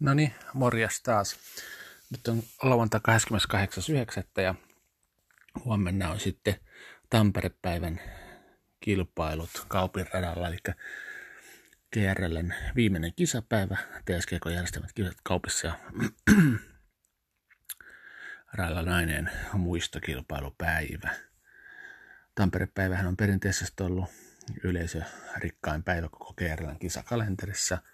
No niin, morjes taas. Nyt on lauantai 28.9. ja huomenna on sitten Tampere-päivän kilpailut Kaupin radalla, eli GRLn viimeinen kisapäivä, TSGK järjestämät kisat Kaupissa ja Railla Nainen muistokilpailupäivä. Tampere-päivähän on perinteisesti ollut yleisörikkain päivä koko GRLn kisakalenterissa –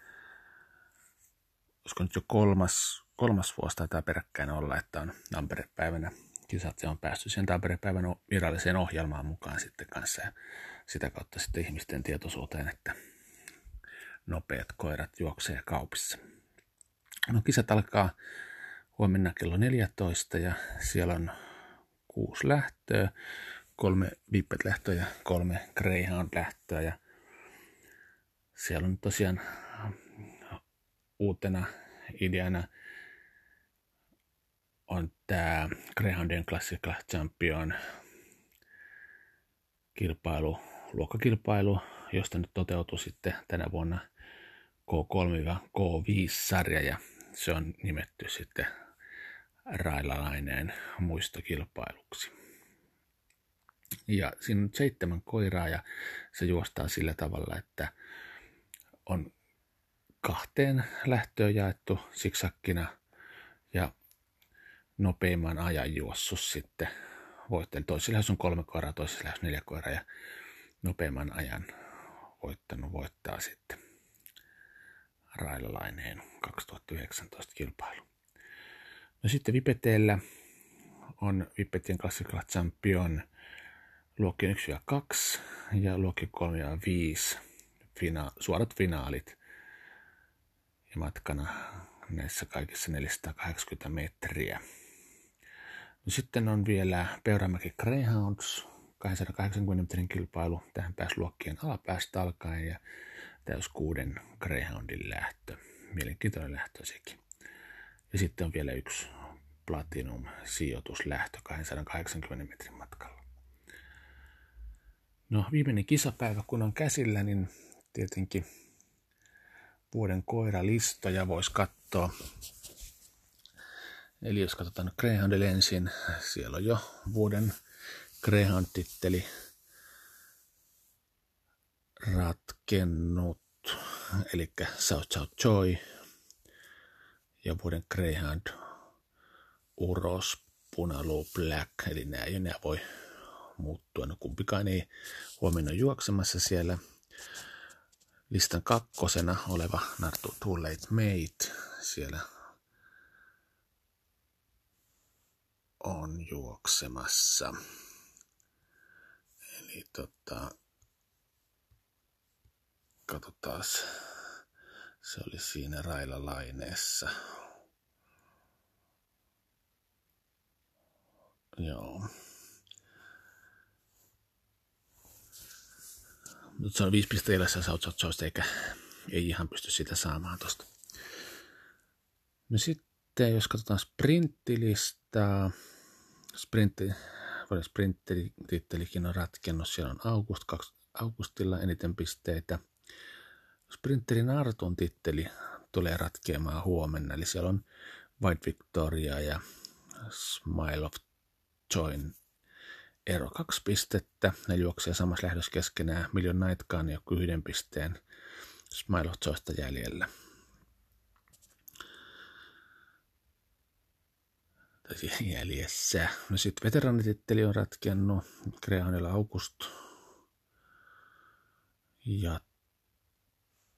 olisiko nyt jo kolmas, kolmas vuosi taitaa peräkkäin olla, että on Tampere-päivänä kisat ja on päästy sen Tampere-päivän viralliseen ohjelmaan mukaan sitten kanssa ja sitä kautta sitten ihmisten tietoisuuteen, että nopeat koirat juoksee kaupissa. No kisat alkaa huomenna kello 14 ja siellä on kuusi lähtöä, kolme Vippet-lähtöä ja kolme Greyhound-lähtöä ja siellä on tosiaan uutena ideana on tämä Greyhoundien Classical Champion kilpailu, luokkakilpailu, josta nyt toteutui sitten tänä vuonna K3-K5-sarja ja se on nimetty sitten railalaineen muistokilpailuksi. Ja siinä on seitsemän koiraa ja se juostaa sillä tavalla, että on kahteen lähtöön jaettu siksakkina ja nopeimman ajan juossut sitten voittanut. Toisilla on kolme koiraa, toisilla neljä koiraa ja nopeimman ajan voittanut voittaa sitten Railalaineen 2019 kilpailu. No sitten Vipeteellä on Vipetien Classical Champion luokkien 1 ja 2 ja luokkien 3 ja 5 fina- suorat finaalit – ja matkana näissä kaikissa 480 metriä. No sitten on vielä Peuramäki Greyhounds, 280 metrin kilpailu. Tähän pääsi luokkien alapäästä alkaen ja täys kuuden Greyhoundin lähtö. Mielenkiintoinen lähtö sekin. Ja sitten on vielä yksi Platinum sijoituslähtö 280 metrin matkalla. No viimeinen kisapäivä kun on käsillä, niin tietenkin vuoden koiralistoja voisi katsoa. Eli jos katsotaan Greyhoundille ensin, siellä on jo vuoden Greyhound-titteli ratkennut, eli South South Joy ja vuoden Greyhound Uros Punalu Black, eli nämä ei enää voi muuttua. No kumpikaan ei huomenna juoksemassa siellä – listan kakkosena oleva Nartu Too Late Mate siellä on juoksemassa. Eli tota, katsotaan, se oli siinä Raila Laineessa. Joo. Nyt se on viisi pistettä edessä South eikä ei ihan pysty sitä saamaan tosta. No sitten, jos katsotaan sprinttilistaa, sprintti, sprinttitittelikin on ratkennut, siellä on August, Augustilla eniten pisteitä. Sprinterin Arton titteli tulee ratkeamaan huomenna, eli siellä on White Victoria ja Smile of Join ero kaksi pistettä. Ne juoksee samassa lähdössä keskenään. Million Nightkaan jo yhden pisteen Smile of Joysta jäljellä. jäljessä. No sitten veteranititteli on ratkennut. Creonilla August. Ja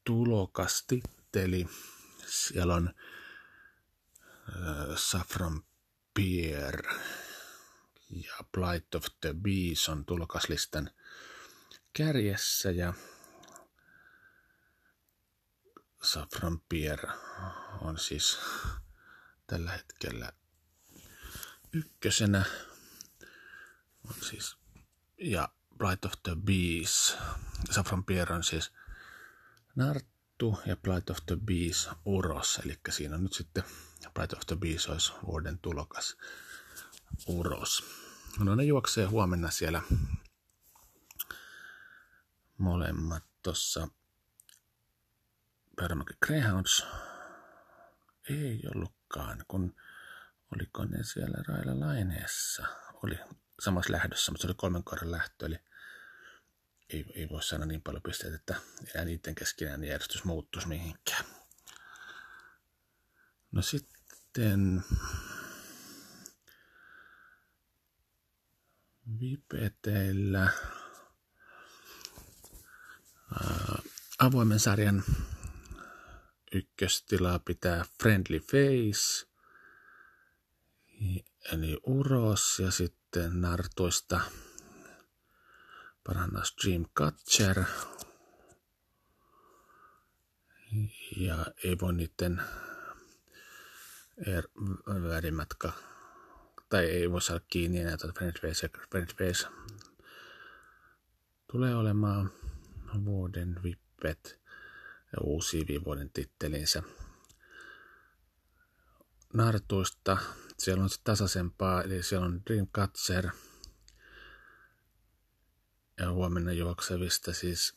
tulokastitteli. Siellä on äh, Saffron Pierre ja Blight of the Bees on tulokaslistan kärjessä ja Saffron Pier on siis tällä hetkellä ykkösenä. On siis, ja Blight of the Bees, Saffron Pier on siis Narttu ja Blight of the Bees Uros, eli siinä on nyt sitten Blight of the Bees olisi vuoden tulokas uros. No ne juoksee huomenna siellä molemmat tuossa Pärmäki Greyhounds ei ollutkaan, kun oliko ne siellä Raila Laineessa. Oli samassa lähdössä, mutta se oli kolmen kohdan lähtö, eli ei, ei voi sanoa niin paljon pisteitä, että enää niiden keskinään järjestys muuttuisi mihinkään. No sitten Vipeteillä avoimen sarjan ykköstilaa pitää Friendly Face, eli Uros, ja sitten Nartoista parannas Dreamcatcher. Ja ei voi niiden er, välimatka, tai ei voi saada kiinni enää tuota French Face, French Face tulee olemaan vuoden vippet ja uusi vuoden tittelinsä. Nartuista siellä on se tasaisempaa, eli siellä on Dreamcatcher – ja huomenna juoksevista siis,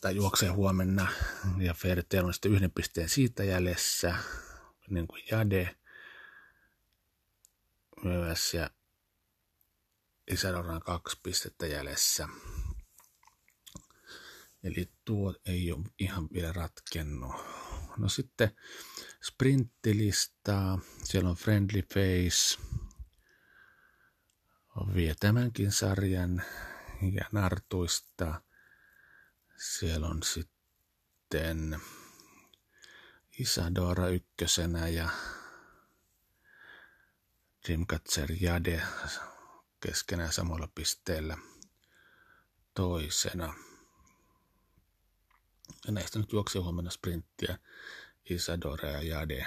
tai juoksee huomenna, ja Fertel on sitten yhden pisteen siitä jäljessä, niin kuin Jade myös, ja Isadora on kaksi pistettä jäljessä. Eli tuo ei ole ihan vielä ratkennut. No sitten sprinttilistaa. Siellä on Friendly Face. Vie tämänkin sarjan ja nartuista. Siellä on sitten Isadora ykkösenä ja Dreamcatcher Jade keskenään samalla pisteellä toisena. Ja näistä nyt juoksi huomenna sprinttiä Isadora ja Jade.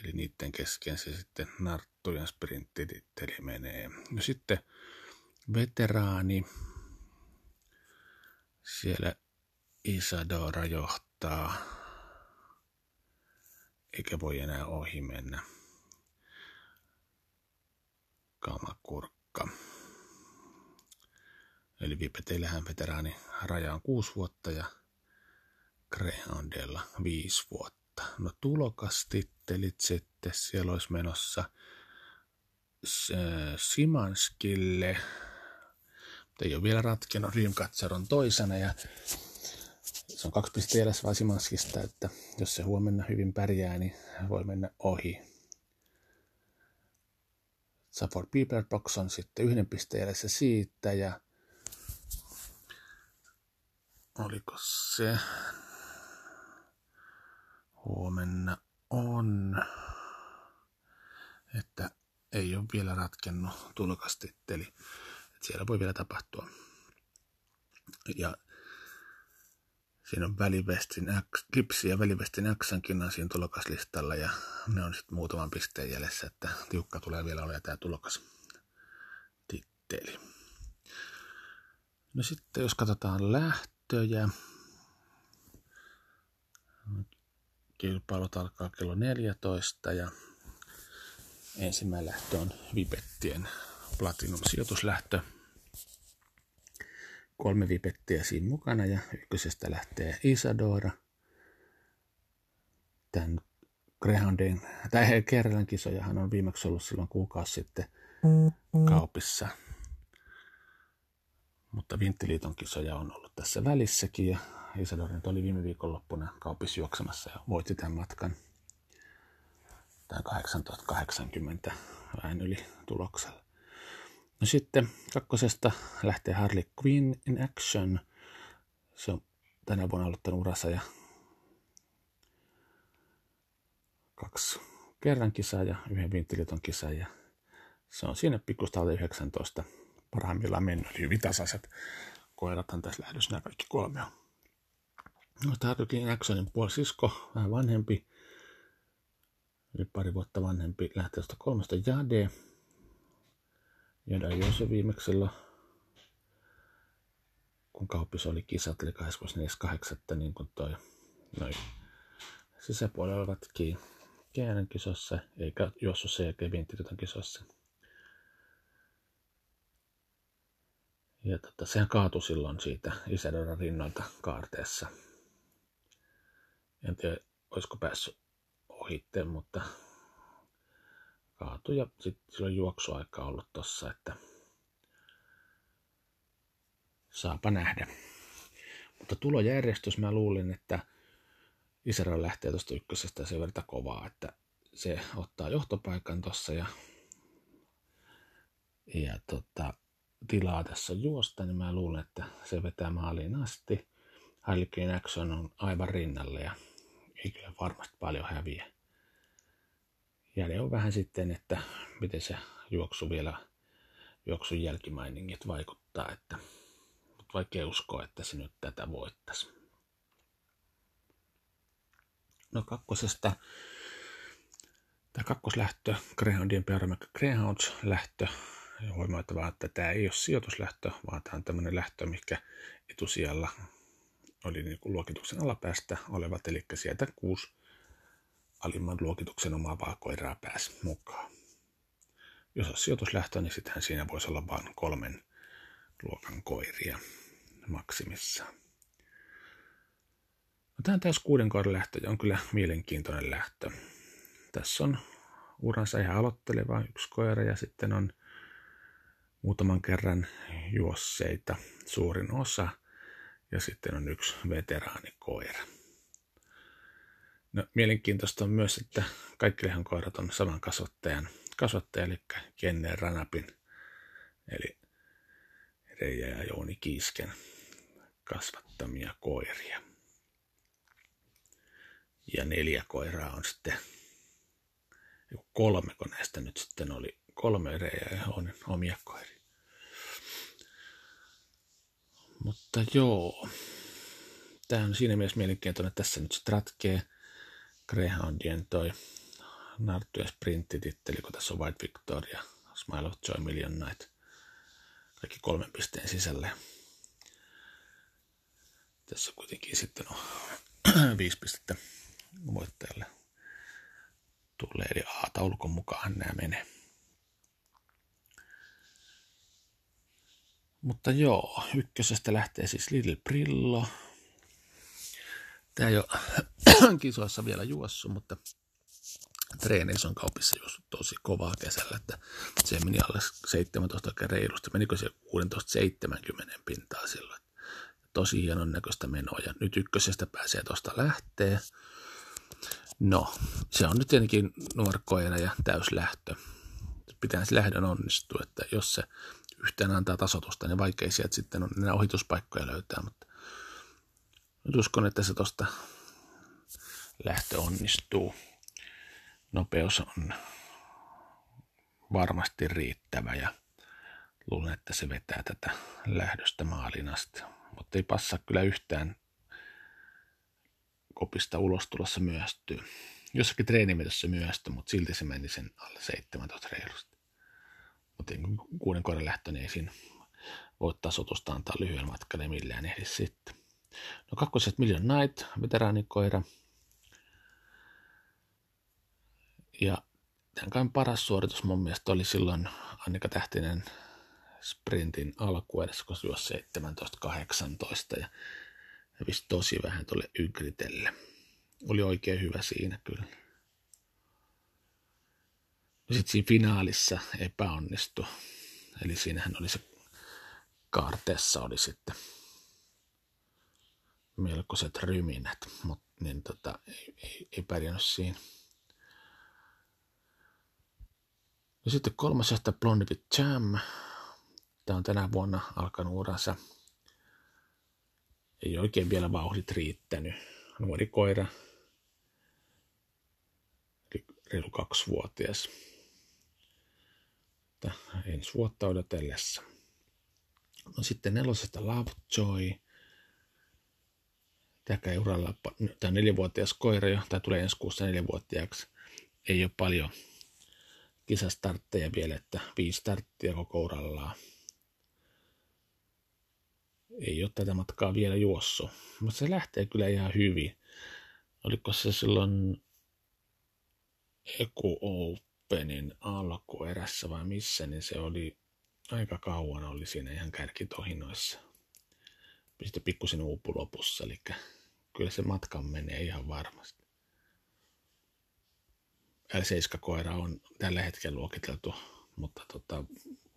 Eli niiden kesken se sitten narttujen sprinttititteli menee. No sitten veteraani. Siellä Isadora johtaa, eikä voi enää ohi mennä. Kamakurkka. Eli Vipeteillähän veteraani raja on kuusi vuotta ja Greyhoundella viisi vuotta. No tulokastittelit sitten, siellä olisi menossa Simanskille ei ole vielä ratkennut. Dreamcatcher on toisena ja se on kaksi pistettä jäljessä Vasimanskista, että jos se huomenna hyvin pärjää, niin voi mennä ohi. Safford People Box on sitten yhden pisteen siitä ja oliko se huomenna on, että ei ole vielä ratkennut tulokastitteli. Siellä voi vielä tapahtua. Ja siinä on välivestin X, Lipsi ja välivestin Xankin on siinä tulokaslistalla ja ne on sitten muutaman pisteen jäljessä, että tiukka tulee vielä olemaan tämä tulokas titteli. No sitten jos katsotaan lähtöjä, kilpailut alkaa kello 14 ja ensimmäinen lähtö on Vipettien Platinum-sijoituslähtö. Kolme vipettiä siinä mukana ja ykkösestä lähtee Isadora. Tämän Greyhoundin, tai Kerran kisojahan on viimeksi ollut silloin kuukausi sitten kaupissa. Mutta Vinttiliiton kisoja on ollut tässä välissäkin ja Isadora nyt oli viime viikonloppuna kaupissa juoksemassa ja voitti tämän matkan. Tämä 1880 vähän yli tuloksella. No sitten kakkosesta lähtee Harley Quinn in Action. Se on tänä vuonna aloittanut urassa ja kaksi kerran kisaa ja yhden vinttiliiton kisaa. Ja se on siinä pikkusta 19 parhaimmillaan mennyt. Hyvin tasaiset koirathan tässä lähdössä nämä kaikki kolme on. No, Harley Quinn Actionin puolisisko, vähän vanhempi, yli pari vuotta vanhempi, lähtee kolmesta Jade, Jedi se viimeksellä, kun kauppis oli kisat, eli 24.8. niin kuin toi noin sisäpuolella olevatkin Käännön kisossa, eikä juossut sen jälkeen Vintitytön kisossa. Ja tota, sehän kaatui silloin siitä Isadoran rinnalta kaarteessa. En tiedä, olisiko päässyt ohitteen, mutta kaatui ja sitten sillä on juoksuaika ollut tossa, että saapa nähdä. Mutta tulojärjestys mä luulin, että Israel lähtee tuosta ykkösestä sen verran kovaa, että se ottaa johtopaikan tuossa ja, ja tota, tilaa tässä juosta, niin mä luulen, että se vetää maaliin asti. Harlequin Action on aivan rinnalle ja ei kyllä varmasti paljon häviä. Jäljellä on vähän sitten, että miten se juoksu vielä, juoksun jälkimainingit vaikuttaa, että mutta vaikea uskoa, että se nyt tätä voittaisi. No kakkosesta, tämä kakkoslähtö, Greyhoundien Pyörämäkkä Greyhounds lähtö, ja huomioitavaa, että tämä ei ole sijoituslähtö, vaan tämä on tämmöinen lähtö, mikä etusijalla oli niin kuin luokituksen alapäästä olevat, eli sieltä kuusi alimman luokituksen omaavaa koiraa pääsi mukaan. Jos on sijoituslähtö, niin sittenhän siinä voisi olla vain kolmen luokan koiria maksimissaan. No, tämä täys kuuden koiran lähtö on kyllä mielenkiintoinen lähtö. Tässä on uransa ihan aloitteleva yksi koira ja sitten on muutaman kerran juosseita suurin osa ja sitten on yksi veteraanikoira. No, mielenkiintoista on myös, että kaikki koirat on saman kasvattajan kasvattaja, eli Kenne Ranapin, eli Reija ja Jouni Kiisken kasvattamia koiria. Ja neljä koiraa on sitten, kolme näistä nyt sitten oli kolme Reija ja on omia koiria. Mutta joo, tämä on siinä mielessä mielenkiintoinen, että tässä nyt sitten ratkee Greyhoundien toi Narttu ja Sprintti-titteli, kun tässä on White Victoria, Smile of Joy Million Night, kaikki kolmen pisteen sisälle. Tässä kuitenkin sitten on viisi pistettä voittajalle tulee, eli A-taulukon mukaan nämä menee. Mutta joo, ykkösestä lähtee siis Little Brillo. Tämä ei ole kisoissa vielä juossut, mutta treeneissä on kaupissa juossut tosi kovaa kesällä, että se meni alle 17 oikein reilusti. Menikö se 16-70 pintaa silloin? Tosi hienon näköistä menoa ja nyt ykkösestä pääsee tuosta lähtee. No, se on nyt tietenkin nuorkoina ja täyslähtö. Pitää se lähdön onnistua, että jos se yhtään antaa tasotusta, niin vaikea sieltä sitten on enää ohituspaikkoja löytää, mutta nyt uskon, että se tuosta lähtö onnistuu. Nopeus on varmasti riittävä ja luulen, että se vetää tätä lähdöstä maalin asti. Mutta ei passaa kyllä yhtään kopista ulostulossa myöhästyy. Jossakin treenimetossa myöhästyi, mutta silti se meni sen alle 17 reilusti. Mutta niin kuuden koiran lähtö, niin ei siinä voi tasotusta antaa lyhyen matkan, ei millään ehdi sitten. No kakkoset Million Night, veteraanikoira. Ja tämän paras suoritus mun mielestä oli silloin Annika Tähtinen sprintin alkuedessä, kun juosi 17-18 ja hävisi tosi vähän tuolle Ygritelle. Oli oikein hyvä siinä kyllä. Sitten siinä finaalissa epäonnistui. Eli siinähän oli se kaarteessa oli sitten melkoiset ryminät, mutta niin tota, ei, ei, ei pärjännyt siinä. Ja sitten kolmas johtaa Blondie Jam. Tämä on tänä vuonna alkanut uransa. Ei oikein vielä vauhdit riittänyt. Nuori koira, reilu kaksivuotias vuotta, ensi vuotta odotellessa. No sitten nelosesta Lovejoy. Tämä uralla, tämä neljävuotias koira jo, tämä tulee ensi kuussa neljävuotiaaksi. Ei ole paljon kisastartteja vielä, että viisi starttia koko urallaan. Ei ole tätä matkaa vielä juossut, mutta se lähtee kyllä ihan hyvin. Oliko se silloin Eku Openin alkuerässä vai missä, niin se oli aika kauan oli siinä ihan kärkitohinoissa. Sitten pikkusen uupu lopussa, eli kyllä se matkan menee ihan varmasti. L7-koira on tällä hetkellä luokiteltu, mutta tota,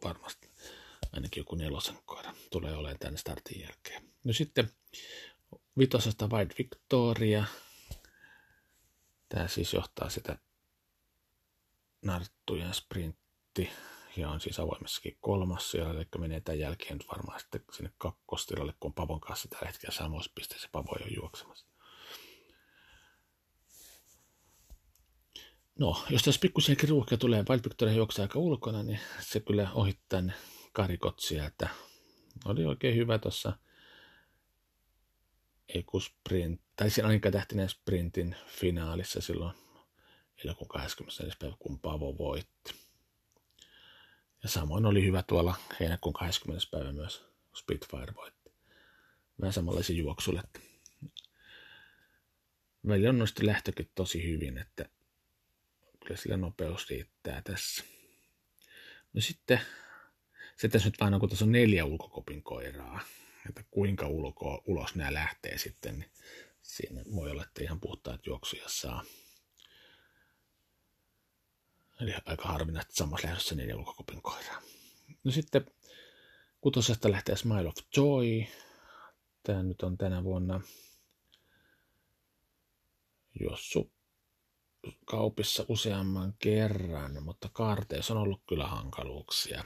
varmasti ainakin joku nelosen koira tulee olemaan tämän startin jälkeen. No sitten vitosesta White Victoria. Tämä siis johtaa sitä narttujen sprintti ja on siis avoimessakin kolmas siellä, eli menee tämän jälkeen nyt varmaan sitten sinne kakkostilalle, kun on Pavon kanssa tällä hetkellä samassa pisteessä Pavo jo juoksemassa. No, jos tässä pikkusenkin ruuhkia tulee, Wild Victoria juoksee aika ulkona, niin se kyllä ohittaa ne karikotsia, että oli oikein hyvä tuossa Sprint, tai siinä ainakaan tähtinen sprintin finaalissa silloin elokuun 24. päivä, kun Pavo voitti. Ja samoin oli hyvä tuolla heinäkuun 20. päivä myös Spitfire voitti. Vähän samanlaisia juoksulle. Meillä on nosti lähtökin tosi hyvin, että kyllä sillä nopeus riittää tässä. No sitten se tässä nyt vain on, kun tässä on neljä ulkokopin koiraa, että kuinka ulko, ulos nämä lähtee sitten, niin siinä voi olla, että ihan puhtaat juoksuja saa. Eli aika harvinaista samassa lähdössä neljä ulkokopin koiraa. No sitten kutosesta lähtee Smile of Joy. Tämä nyt on tänä vuonna Jossu kaupissa useamman kerran, mutta kaarteissa on ollut kyllä hankaluuksia.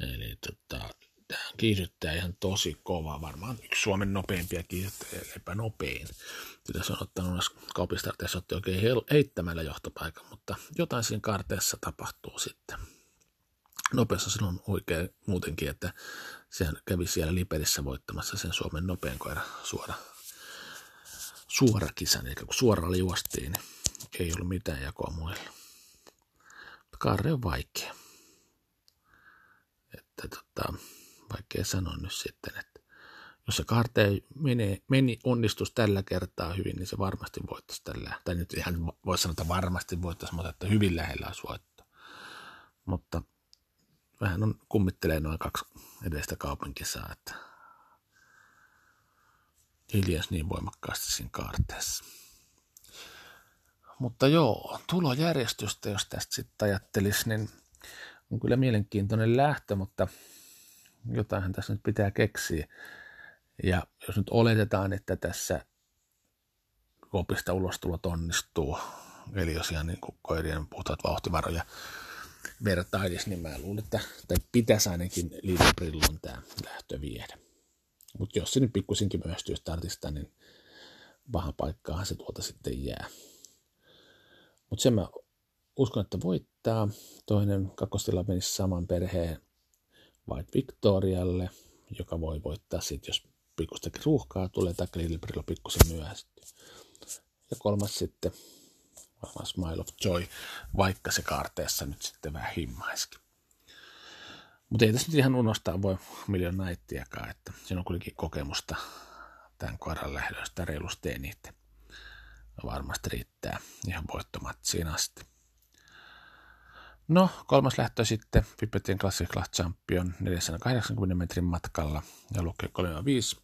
Eli tota, tämä kiihdyttää ihan tosi kova, varmaan yksi Suomen nopeimpia kiihdyttäjiä, eipä nopein. Kyllä se on ottanut kaupistarteessa otti oikein heittämällä johtopaikan, mutta jotain siinä karteessa tapahtuu sitten. Nopeassa silloin oikein muutenkin, että sehän kävi siellä Liperissä voittamassa sen Suomen nopein koira suora, suora kisan, eli kun suoralla juostiin, niin ei ollut mitään jakoa muille. Kaarre on vaikea. Että tota, vaikea sanoa nyt sitten, että jos se kaarte meni, meni, onnistus tällä kertaa hyvin, niin se varmasti voittaisi tällä. Tai nyt ihan voi sanoa, että varmasti voittaisi, mutta että hyvin lähellä olisi voitto. Mutta vähän on, kummittelee noin kaksi edellistä kaupunkisaa, että hiljaisi niin voimakkaasti siinä kaarteessa. Mutta joo, tulojärjestystä, jos tästä sitten ajattelisi, niin on kyllä mielenkiintoinen lähtö, mutta jotainhan tässä nyt pitää keksiä. Ja jos nyt oletetaan, että tässä kopista ulostulot onnistuu, eli jos ihan niin kuin koirien puhtaat vauhtivaroja vertailisi, niin mä luulen, että tai pitäisi ainakin Lidl tämä lähtö viedä. Mutta jos se nyt pikkusinkin myöstyy startista, niin paha paikkaahan se tuolta sitten jää. Mutta sen mä uskon, että voittaa. Toinen kakkostila menisi saman perheen White Victorialle, joka voi voittaa sitten, jos pikkustakin ruuhkaa tulee, tai Lidlbrilla pikkusen myöhästyy. Ja kolmas sitten varmaan Smile of Joy, vaikka se kaarteessa nyt sitten vähän himmaiskin. Mutta ei tässä nyt ihan unohtaa voi miljoon naittiakaan, että siinä on kuitenkin kokemusta tämän koiran lähdöstä reilusti eniten. Varmasti riittää ihan voittomatsiin asti. No, kolmas lähtö sitten. Pipetien Classic Class Champion 480 metrin matkalla ja lukee 35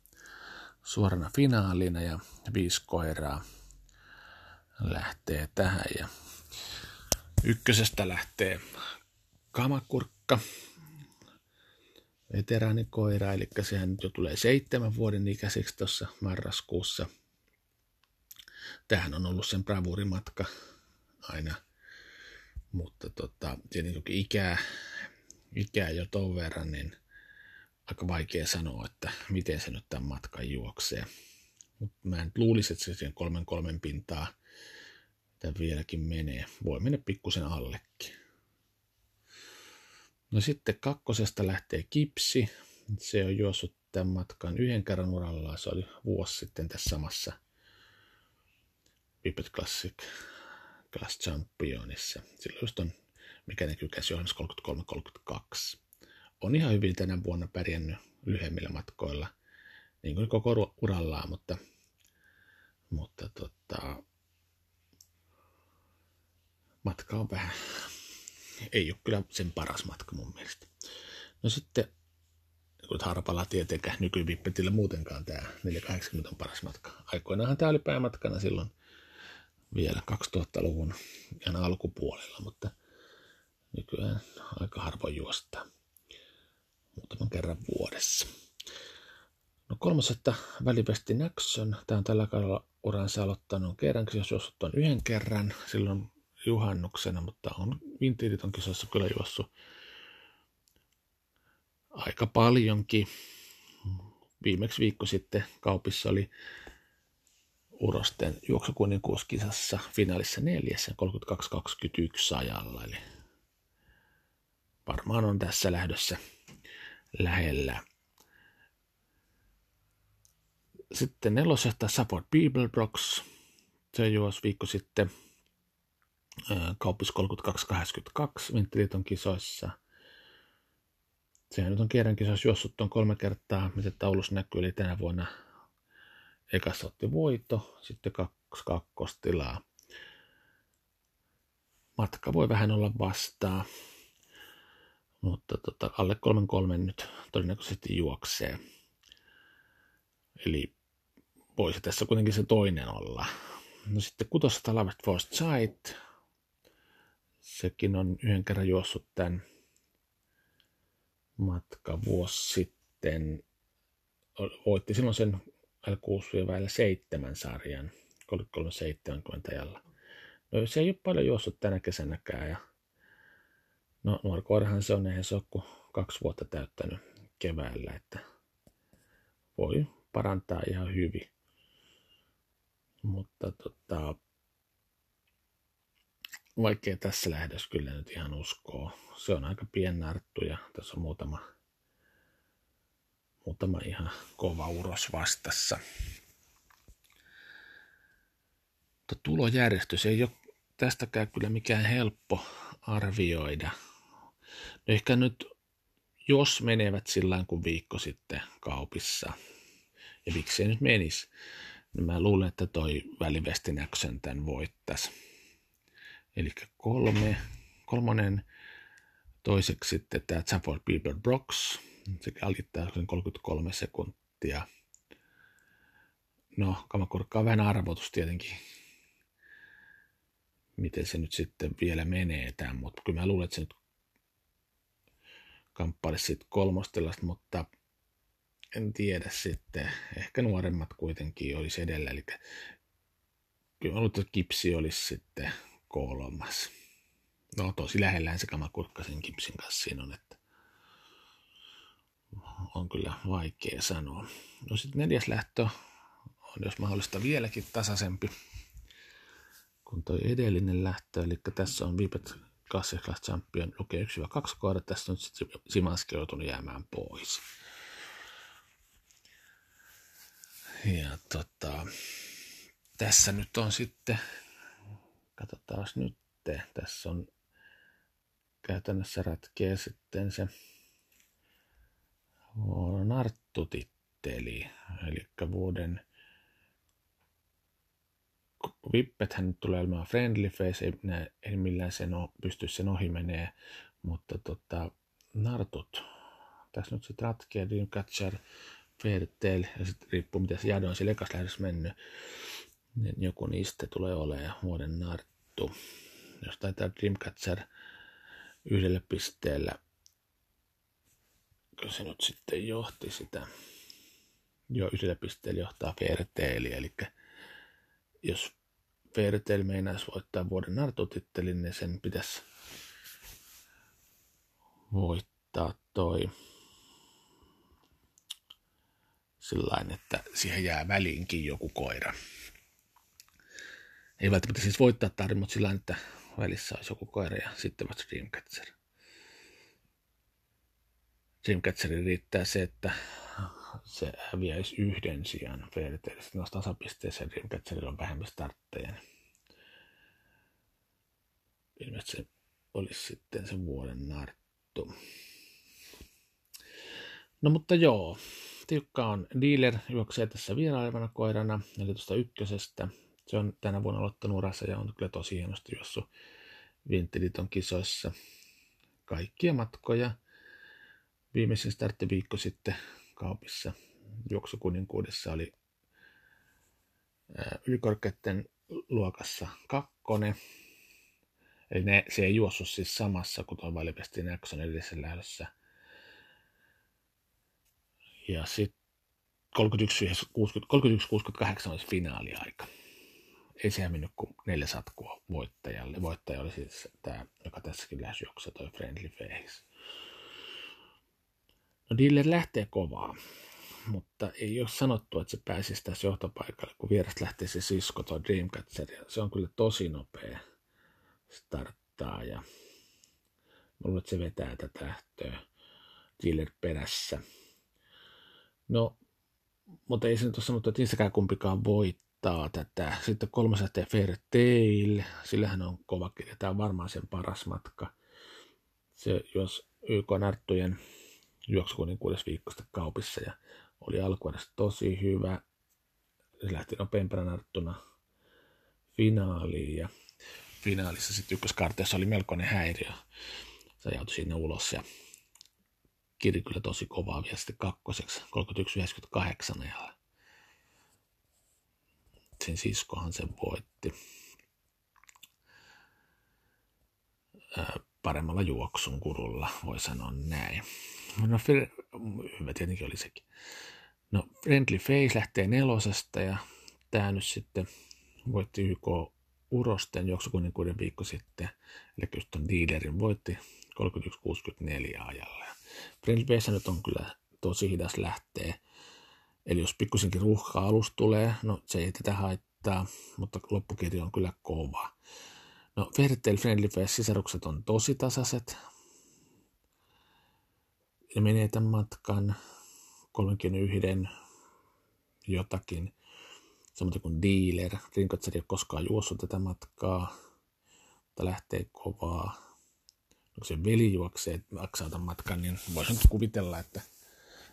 suorana finaalina ja viisi koiraa lähtee tähän. Ja ykkösestä lähtee Kamakurkka, veteraanikoira, eli sehän jo tulee seitsemän vuoden ikäiseksi tuossa marraskuussa. Tähän on ollut sen bravurimatka aina – mutta tota, tietenkin ikää, ikää jo ton verran, niin aika vaikea sanoa, että miten se nyt tämän matkan juoksee. Mutta mä en luulisi, että se siihen kolmen kolmen pintaa tämä vieläkin menee. Voi mennä pikkusen allekin. No sitten kakkosesta lähtee kipsi. Se on juossut tämän matkan yhden kerran uralla. Se oli vuosi sitten tässä samassa Pipet Classic Class Championissa. Silloin just on, mikä näkyy käsijohannassa 33-32. On ihan hyvin tänä vuonna pärjännyt lyhyemmillä matkoilla, niin kuin koko urallaan, mutta, mutta tota, matka on vähän, ei ole kyllä sen paras matka mun mielestä. No sitten nyt harpalla tietenkään nykyvippetillä muutenkaan tämä 480 on paras matka. Aikoinaanhan tämä oli päämatkana silloin vielä 2000-luvun ihan alkupuolella, mutta nykyään aika harvoin juostaa muutaman kerran vuodessa. No että välivesti Naxon. Tämä on tällä kaudella uransa aloittanut kerrankin, jos juossut on yhden kerran silloin juhannuksena, mutta on Vintiiriton kisassa kyllä juossut aika paljonkin. Viimeksi viikko sitten kaupissa oli Urosten juoksukuninkuuskisassa finaalissa neljässä 32-21 ajalla. Eli varmaan on tässä lähdössä lähellä. Sitten nelosesta Support Box. Se juosi viikko sitten kauppis 32-82 Vinttiliiton kisoissa. Sehän nyt on kierran kisoissa juossut tuon kolme kertaa, mitä taulus näkyy, eli tänä vuonna ekassa otti voito, sitten kaksi kakkostilaa. Matka voi vähän olla vastaa, mutta tota, alle kolmen kolmen nyt todennäköisesti juoksee. Eli voisi tässä kuitenkin se toinen olla. No sitten kutosesta Lavet First Sight. Sekin on yhden kerran juossut tämän matka vuosi sitten. Voitti silloin sen L6-7 sarjan 33-70 ajalla. No se ei ole paljon juossut tänä kesänäkään ja no nuori koirahan se on, eihän se ole kaksi vuotta täyttänyt keväällä, että voi parantaa ihan hyvin. Mutta tota, vaikea tässä lähdössä kyllä nyt ihan uskoo. Se on aika piennarttu ja tässä on muutama, muutama ihan kova uros vastassa. Mutta tulojärjestys ei ole tästäkään kyllä mikään helppo arvioida. No ehkä nyt, jos menevät sillä kuin viikko sitten kaupissa, ja miksi se nyt menisi, niin mä luulen, että toi välivestinäksön tämän voittaisi. Eli kolme, kolmonen, toiseksi sitten tämä Zafford Bieber Brox, se alittää sen 33 sekuntia. No, kamakurkka on vähän arvotus tietenkin, miten se nyt sitten vielä menee tämän, mutta kyllä mä luulen, että se nyt kamppailisi sitten kolmostelasta, mutta en tiedä sitten. Ehkä nuoremmat kuitenkin olisi edellä. Eli kyllä mä että kipsi olisi sitten kolmas. No tosi lähellään se kamakurkka sen kipsin kanssa siinä on, että on kyllä vaikea sanoa. No sitten neljäs lähtö on jos mahdollista vieläkin tasaisempi kuin tuo edellinen lähtö. Eli tässä on Vipet Classic Class Champion lukee 1-2 kohdat. Tässä on sitten Simanski joutunut jäämään pois. Ja tota, tässä nyt on sitten, katsotaan nyt, tässä on käytännössä ratkee sitten se Narttu-titteli, eli vuoden Vippethän nyt tulee olemaan friendly face, ei, ei millään sen o, pysty sen ohi menee, mutta tota, Nartut, tässä nyt sitten ratkee Dreamcatcher, Fairtail, ja sitten riippuu miten se jado on sillä ekas lähdössä mennyt, niin joku niistä tulee olemaan vuoden narttu. Jos taitaa Dreamcatcher yhdelle pisteellä, se nyt sitten johti sitä, jo yhdellä pisteellä johtaa Fairtailia, eli jos Fairtail meinaisi voittaa vuoden nartutittelin, niin sen pitäisi voittaa toi sillä että siihen jää väliinkin joku koira. Ei välttämättä siis voittaa tarvitse, mutta sillä että välissä olisi joku koira ja sitten vasta Dreamcatcher. Dreamcatcherin riittää se, että se häviäisi yhden sijaan Fairytailista. Sitten noissa tasapisteessä Dreamcatcherilla on vähemmän startteja. Ilmeisesti se olisi sitten sen vuoden narttu. No mutta joo, Tiukka on dealer, juoksee tässä vierailevana koirana, eli tuosta ykkösestä. Se on tänä vuonna aloittanut urassa ja on kyllä tosi hienosti juossut Vintiliton kisoissa. Kaikkia matkoja Viimeisin starttiviikko sitten kaupissa juoksukuninkuudessa oli ylikorkeiden luokassa kakkonen. Eli ne, se ei juossut siis samassa kuin tuo Valipestin Jackson edellisessä lähdössä. Ja sitten 31-68 olisi finaaliaika. Ei sehän mennyt kuin neljä satkua voittajalle. Voittaja oli siis tämä, joka tässäkin lähes juoksee, toi Friendly Face. No Diller lähtee kovaa, mutta ei ole sanottu, että se pääsisi tässä johtopaikalle, kun vierestä lähtee se sisko, tuo Dreamcatcher. Se on kyllä tosi nopea starttaa ja luulen, että se vetää tätä lähtöä Diller perässä. No, mutta ei se nyt ole sanottu, että niistäkään kumpikaan voittaa tätä. Sitten kolmas lähtee Fair Tail, sillähän on kova kirja. Tämä on varmaan sen paras matka. Se, jos YK Narttujen juoksukunnin kuudes viikkoista kaupissa ja oli alkuvuodesta tosi hyvä. Se lähti nopeampana narttuna finaaliin ja finaalissa sitten ykköskarteessa oli melkoinen häiriö. Se ajautui sinne ulos ja kiri kyllä tosi kovaa vielä sitten kakkoseksi, 31-98 ja sen siskohan sen voitti. Paremmalla juoksun kurulla, voi sanoa näin. No, hyvä tietenkin oli sekin. No, Friendly Face lähtee nelosesta ja tämä nyt sitten voitti YK Urosten juoksukuninkuuden viikko sitten, eli ton dealerin voitti 31-64 ajalla. Friendly Face nyt on kyllä tosi hidas lähtee. Eli jos pikkusinkin ruuhkaa alus tulee, no se ei tätä haittaa, mutta loppukirja on kyllä kova. No Fairytale Friendly Face sisarukset on tosi tasaiset. Ne menee tämän matkan 31 jotakin. Samoin kuin Dealer. Rinkotseri ei ole koskaan juossut tätä matkaa, mutta lähtee kovaa. No, se veli juoksee maksaa tämän matkan, niin voisin nyt kuvitella, että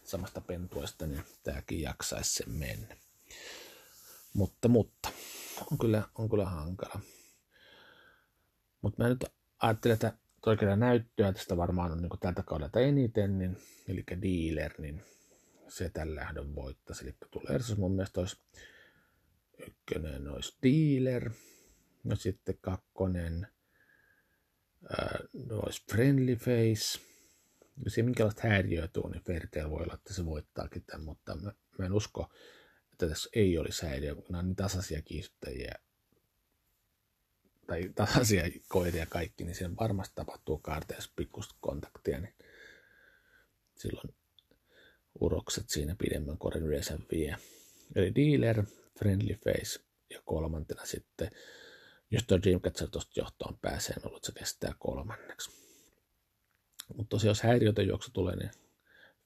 samasta pentuesta niin tämäkin jaksaisi sen mennä. Mutta, mutta on kyllä, on kyllä hankala. Mutta mä nyt ajattelen, että oikeaa näyttöä tästä varmaan on niin tältä kaudelta eniten, niin, eli dealer, niin se tällä lähdön voittaisi. Eli tulee mun mielestä olisi ykkönen olisi dealer, no sitten kakkonen ää, olisi friendly face. Jos ei minkälaista häiriöä tule, niin Fairtail voi olla, että se voittaakin tämän, mutta mä, mä en usko, että tässä ei olisi häiriö, kun nämä on niin tasaisia kiihdyttäjiä tai tasaisia koiria kaikki, niin siinä varmasti tapahtuu kaarteessa pikkusta kontaktia, niin silloin urokset siinä pidemmän korin yleensä vie. Eli dealer, friendly face ja kolmantena sitten, jos tuo Dreamcatcher tuosta johtoon pääsee, niin ollut se kestää kolmanneksi. Mutta tosiaan jos häiriötön juoksu tulee, niin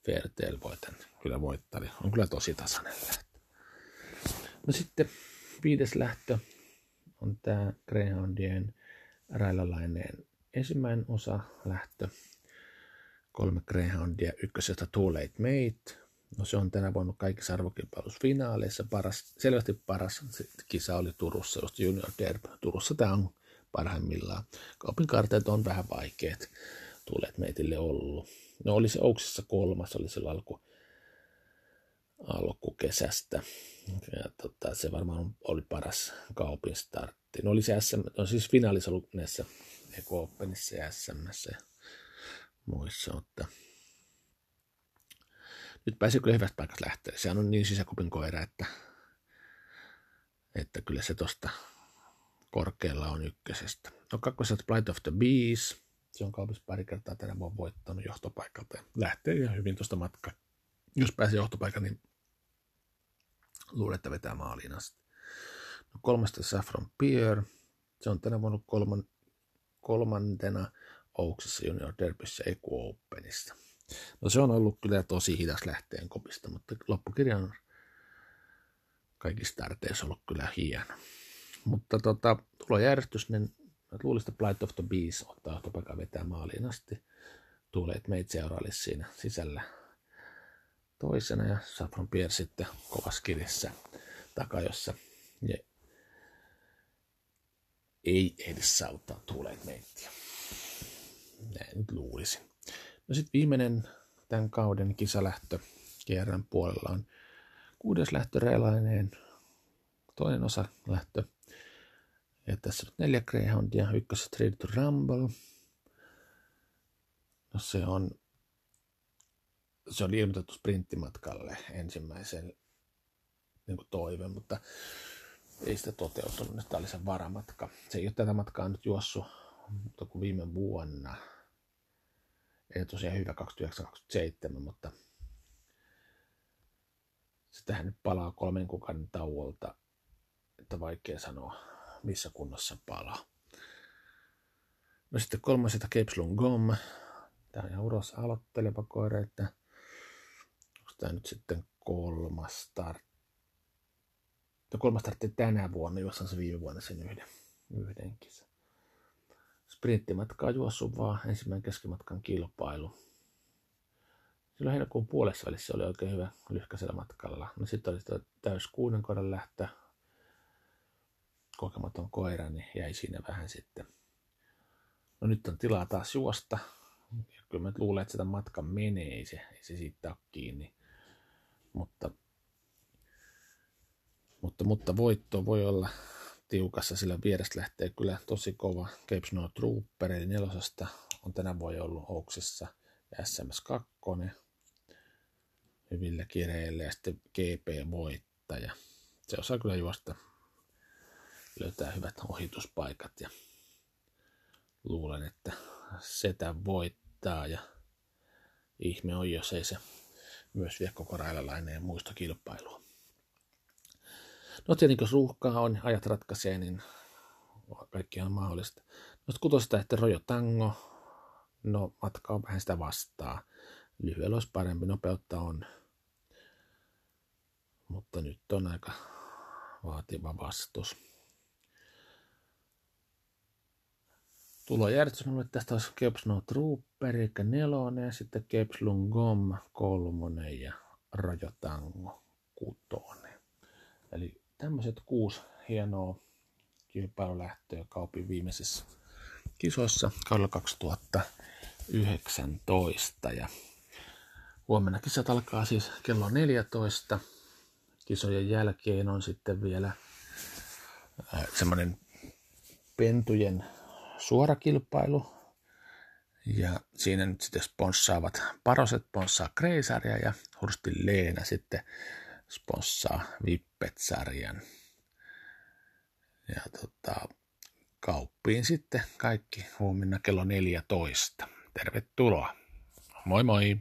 Fairtail voi tämän kyllä voittaa. Niin on kyllä tosi tasainen lähtö. No sitten viides lähtö on tämä Greyhoundien railalaineen ensimmäinen osa lähtö. Kolme Greyhoundia, ykkösestä Too Late Mate. No se on tänä vuonna kaikissa arvokilpailusfinaaleissa paras, selvästi paras kisa oli Turussa, just Junior Derby. Turussa tämä on parhaimmillaan. Kaupin on vähän vaikeat tulet meitille ollut. No oli se Ouksissa kolmas, oli se alku, alkukesästä. Ja tota, se varmaan oli paras kaupin startti. No oli se SM, no siis finaalissa ollut näissä Eko Openissa ja SMssä ja muissa, mutta nyt pääsi kyllä hyvästä paikasta lähteä. Sehän on niin sisäkopin koira, että, että kyllä se tosta korkealla on ykkösestä. No kakkoset Flight of the Bees. Se on kaupissa pari kertaa tänä vuonna voittanut johtopaikalta ja lähtee ihan hyvin tuosta matkaa. Jos pääsee johtopaikan, niin luulen, että vetää maaliin asti. No kolmesta Saffron Pier. Se on tänä vuonna kolman, kolmantena Ouksissa Junior Derbyssä Eku Openissa. No se on ollut kyllä tosi hidas lähteen kopista, mutta loppukirja on kaikissa starteissa ollut kyllä hieno. Mutta tota, tulojärjestys, niin luulisin, että Blight of the Bees ottaa johtopaikan vetää maaliin asti. Tuuleet meitä seuraallisi siinä sisällä toisena ja Saffron Pierre sitten kovassa kirjassa takajossa. Ja ei edes saavuttaa tuuleet meittiä. Näin nyt luulisin. No sitten viimeinen tämän kauden kisalähtö kierran puolella on kuudes lähtö Reilaineen, toinen osa lähtö. Ja tässä on neljä Greyhoundia, ykkössä Street Rumble. No se on, se on ilmoitettu sprinttimatkalle ensimmäisen niin toive, mutta ei sitä toteutunut. Tämä oli se varamatka. Se ei ole tätä matkaa nyt juossut, mutta kuin viime vuonna. Ei tosiaan hyvä 29-27, mutta sitähän nyt palaa kolmen kuukauden tauolta, että vaikea sanoa, missä kunnossa palaa. No sitten kolmasesta Cape Gom. Tämä on ihan uros aloitteleva koira, että tämä nyt sitten kolmas start ja kolmas startti tänä vuonna, jossa se viime vuonna sen yhden, yhden kisan. Sprinttimatkaa juossut vaan ensimmäinen keskimatkan kilpailu. Silloin heinäkuun puolessa välissä oli oikein hyvä lyhkäisellä matkalla. No sitten oli sitä täys kuuden kohdan lähtö. Kokematon koira, niin jäi siinä vähän sitten. No nyt on tilaa taas juosta. Ja kyllä mä luulen, että sitä matka menee, ei se, ei se siitä ole kiinni. Mutta mutta, mutta voitto voi olla tiukassa, sillä vierestä lähtee kyllä tosi kova Cape Snow Trooper, eli nelosesta on tänä vuonna ollut Ouksissa ja SMS2 hyvillä kireillä ja sitten GP-voittaja. Se osaa kyllä juosta, löytää hyvät ohituspaikat ja luulen, että setä voittaa ja ihme on, jos ei se myös vie koko railalaineen muista kilpailua. No tietenkin jos ruuhkaa on, ajat ratkaisee, niin kaikki on mahdollista. No kutosesta, että Rojo Tango, no matka on vähän sitä vastaa. Lyhyellä olisi parempi, nopeutta on. Mutta nyt on aika vaativa vastus. Tulojärjestys mulle tästä olisi Keps No Trooper, eli nelonen, ja sitten Keps Lungom kolmonen ja Rajotango kutonen. Eli tämmöiset kuusi hienoa kilpailulähtöä kaupin viimeisissä kisoissa kaudella 2019. Ja huomenna kisat alkaa siis kello 14. Kisojen jälkeen on sitten vielä äh, semmoinen pentujen suorakilpailu. Ja siinä nyt sitten sponssaavat Paroset sponssaa Kreisaria ja Hurstin Leena sitten sponssaa Vippet-sarjan. Ja tota, kauppiin sitten kaikki huomenna kello 14. Tervetuloa. Moi moi!